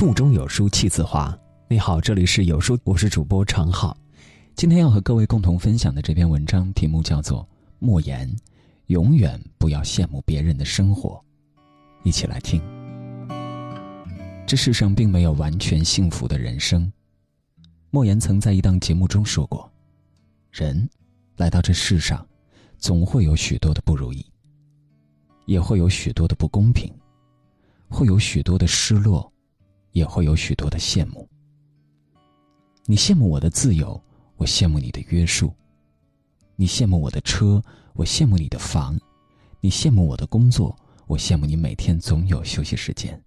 腹中有书气自华。你好，这里是有书，我是主播常浩。今天要和各位共同分享的这篇文章题目叫做《莫言》，永远不要羡慕别人的生活。一起来听。这世上并没有完全幸福的人生。莫言曾在一档节目中说过：“人来到这世上，总会有许多的不如意，也会有许多的不公平，会有许多的失落，也会有许多的羡慕。你羡慕我的自由，我羡慕你的约束；你羡慕我的车，我羡慕你的房；你羡慕我的工作，我羡慕你每天总有休息时间。”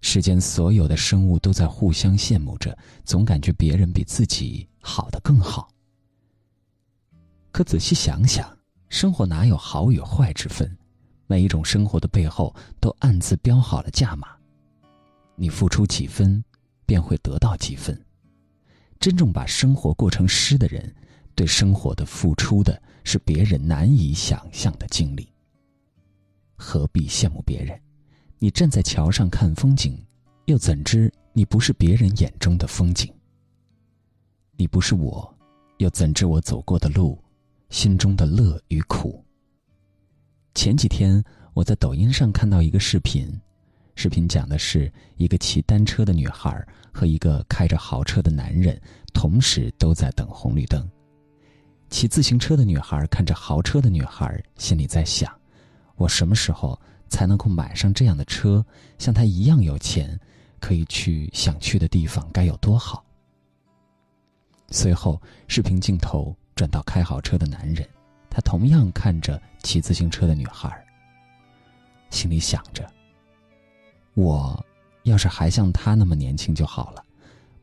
世间所有的生物都在互相羡慕着，总感觉别人比自己好的更好。可仔细想想，生活哪有好与坏之分？每一种生活的背后都暗自标好了价码，你付出几分，便会得到几分。真正把生活过成诗的人，对生活的付出的是别人难以想象的经历。何必羡慕别人？你站在桥上看风景，又怎知你不是别人眼中的风景？你不是我，又怎知我走过的路，心中的乐与苦？前几天我在抖音上看到一个视频，视频讲的是一个骑单车的女孩和一个开着豪车的男人同时都在等红绿灯。骑自行车的女孩看着豪车的女孩，心里在想：我什么时候？才能够买上这样的车，像他一样有钱，可以去想去的地方，该有多好。随后，视频镜头转到开豪车的男人，他同样看着骑自行车的女孩，心里想着：我要是还像他那么年轻就好了，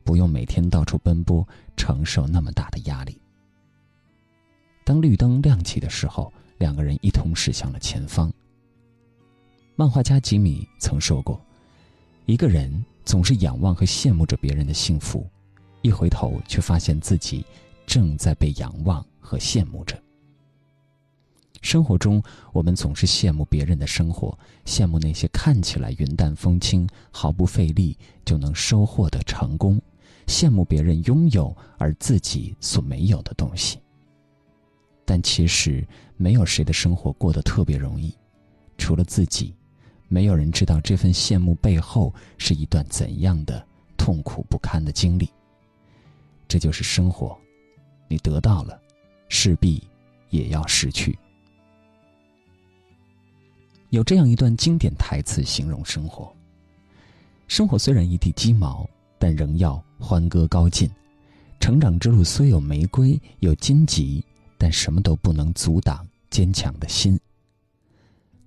不用每天到处奔波，承受那么大的压力。当绿灯亮起的时候，两个人一同驶向了前方。漫画家吉米曾说过：“一个人总是仰望和羡慕着别人的幸福，一回头却发现自己正在被仰望和羡慕着。”生活中，我们总是羡慕别人的生活，羡慕那些看起来云淡风轻、毫不费力就能收获的成功，羡慕别人拥有而自己所没有的东西。但其实，没有谁的生活过得特别容易，除了自己。没有人知道这份羡慕背后是一段怎样的痛苦不堪的经历。这就是生活，你得到了，势必也要失去。有这样一段经典台词形容生活：生活虽然一地鸡毛，但仍要欢歌高进；成长之路虽有玫瑰有荆棘，但什么都不能阻挡坚强的心。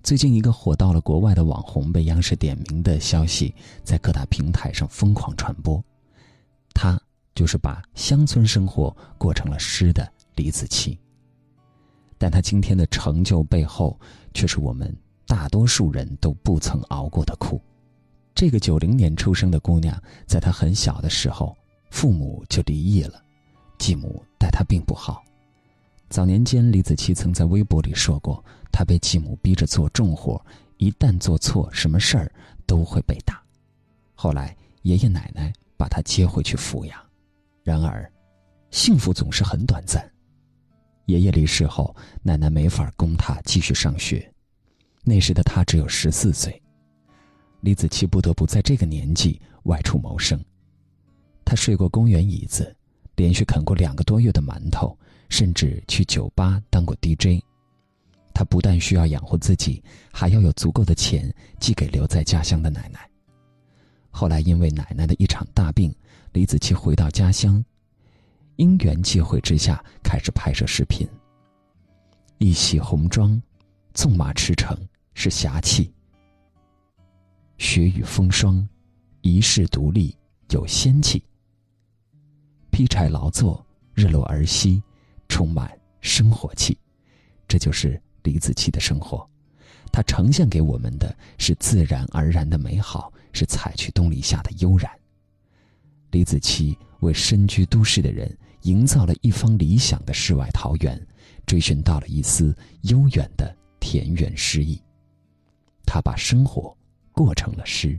最近，一个火到了国外的网红被央视点名的消息，在各大平台上疯狂传播。他就是把乡村生活过成了诗的李子柒。但他今天的成就背后，却是我们大多数人都不曾熬过的苦。这个九零年出生的姑娘，在她很小的时候，父母就离异了，继母待她并不好。早年间，李子柒曾在微博里说过。她被继母逼着做重活，一旦做错什么事儿都会被打。后来爷爷奶奶把她接回去抚养。然而，幸福总是很短暂。爷爷离世后，奶奶没法供他继续上学。那时的他只有十四岁，李子柒不得不在这个年纪外出谋生。他睡过公园椅子，连续啃过两个多月的馒头，甚至去酒吧当过 DJ。他不但需要养活自己，还要有足够的钱寄给留在家乡的奶奶。后来因为奶奶的一场大病，李子柒回到家乡，因缘际会之下开始拍摄视频。一袭红装，纵马驰骋是侠气；雪雨风霜，一世独立有仙气。劈柴劳作，日落而息，充满生活气。这就是。李子柒的生活，它呈现给我们的是自然而然的美好，是采取东篱下的悠然。李子柒为身居都市的人营造了一方理想的世外桃源，追寻到了一丝悠远的田园诗意。他把生活过成了诗。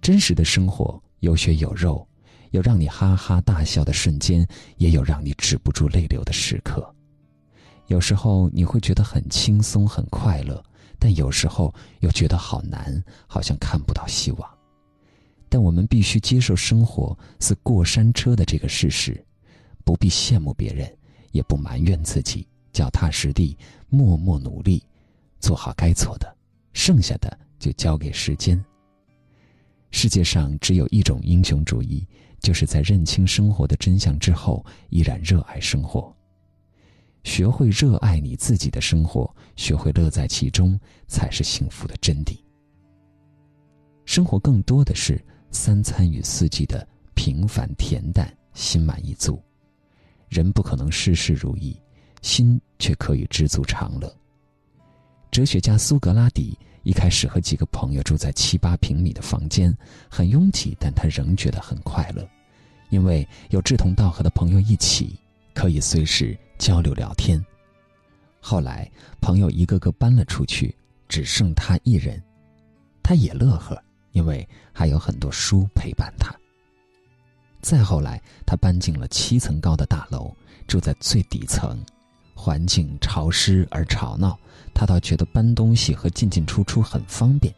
真实的生活有血有肉，有让你哈哈大笑的瞬间，也有让你止不住泪流的时刻。有时候你会觉得很轻松、很快乐，但有时候又觉得好难，好像看不到希望。但我们必须接受生活似过山车的这个事实，不必羡慕别人，也不埋怨自己，脚踏实地，默默努力，做好该做的，剩下的就交给时间。世界上只有一种英雄主义，就是在认清生活的真相之后，依然热爱生活。学会热爱你自己的生活，学会乐在其中，才是幸福的真谛。生活更多的是三餐与四季的平凡恬淡，心满意足。人不可能事事如意，心却可以知足常乐。哲学家苏格拉底。一开始和几个朋友住在七八平米的房间，很拥挤，但他仍觉得很快乐，因为有志同道合的朋友一起，可以随时交流聊天。后来朋友一个个搬了出去，只剩他一人，他也乐呵，因为还有很多书陪伴他。再后来，他搬进了七层高的大楼，住在最底层。环境潮湿而吵闹，他倒觉得搬东西和进进出出很方便。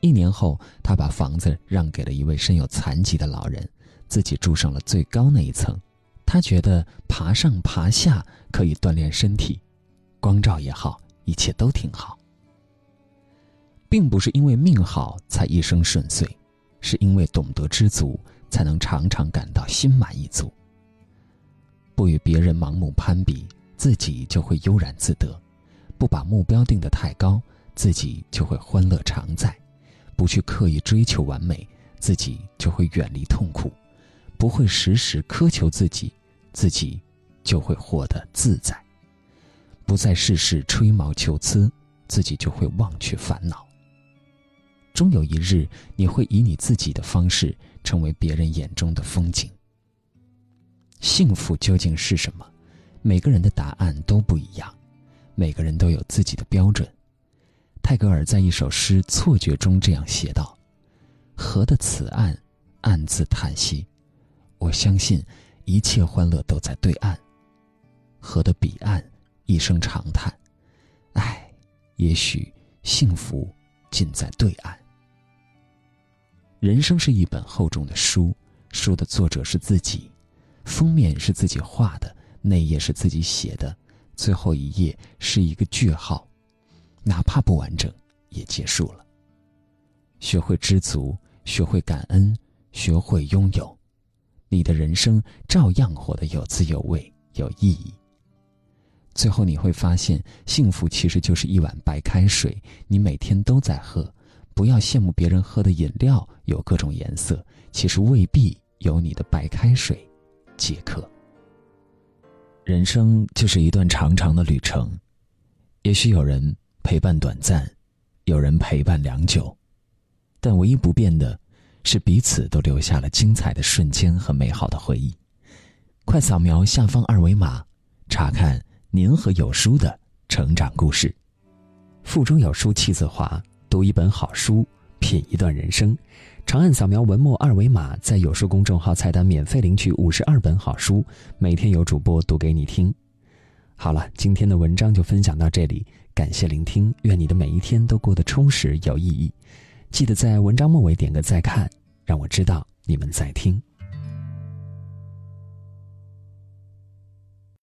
一年后，他把房子让给了一位身有残疾的老人，自己住上了最高那一层。他觉得爬上爬下可以锻炼身体，光照也好，一切都挺好。并不是因为命好才一生顺遂，是因为懂得知足，才能常常感到心满意足。不与别人盲目攀比。自己就会悠然自得，不把目标定得太高，自己就会欢乐常在；不去刻意追求完美，自己就会远离痛苦；不会时时苛求自己，自己就会活得自在；不再事事吹毛求疵，自己就会忘却烦恼。终有一日，你会以你自己的方式成为别人眼中的风景。幸福究竟是什么？每个人的答案都不一样，每个人都有自己的标准。泰戈尔在一首诗《错觉》中这样写道：“河的此岸，暗自叹息。我相信，一切欢乐都在对岸；河的彼岸，一声长叹。唉，也许幸福尽在对岸。”人生是一本厚重的书，书的作者是自己，封面是自己画的。那页是自己写的，最后一页是一个句号，哪怕不完整，也结束了。学会知足，学会感恩，学会拥有，你的人生照样活得有滋有味、有意义。最后你会发现，幸福其实就是一碗白开水，你每天都在喝。不要羡慕别人喝的饮料有各种颜色，其实未必有你的白开水解渴。人生就是一段长长的旅程，也许有人陪伴短暂，有人陪伴良久，但唯一不变的，是彼此都留下了精彩的瞬间和美好的回忆。快扫描下方二维码，查看您和有书的成长故事。腹中有书气自华，读一本好书，品一段人生。长按扫描文末二维码，在有书公众号菜单免费领取五十二本好书，每天有主播读给你听。好了，今天的文章就分享到这里，感谢聆听，愿你的每一天都过得充实有意义。记得在文章末尾点个再看，让我知道你们在听。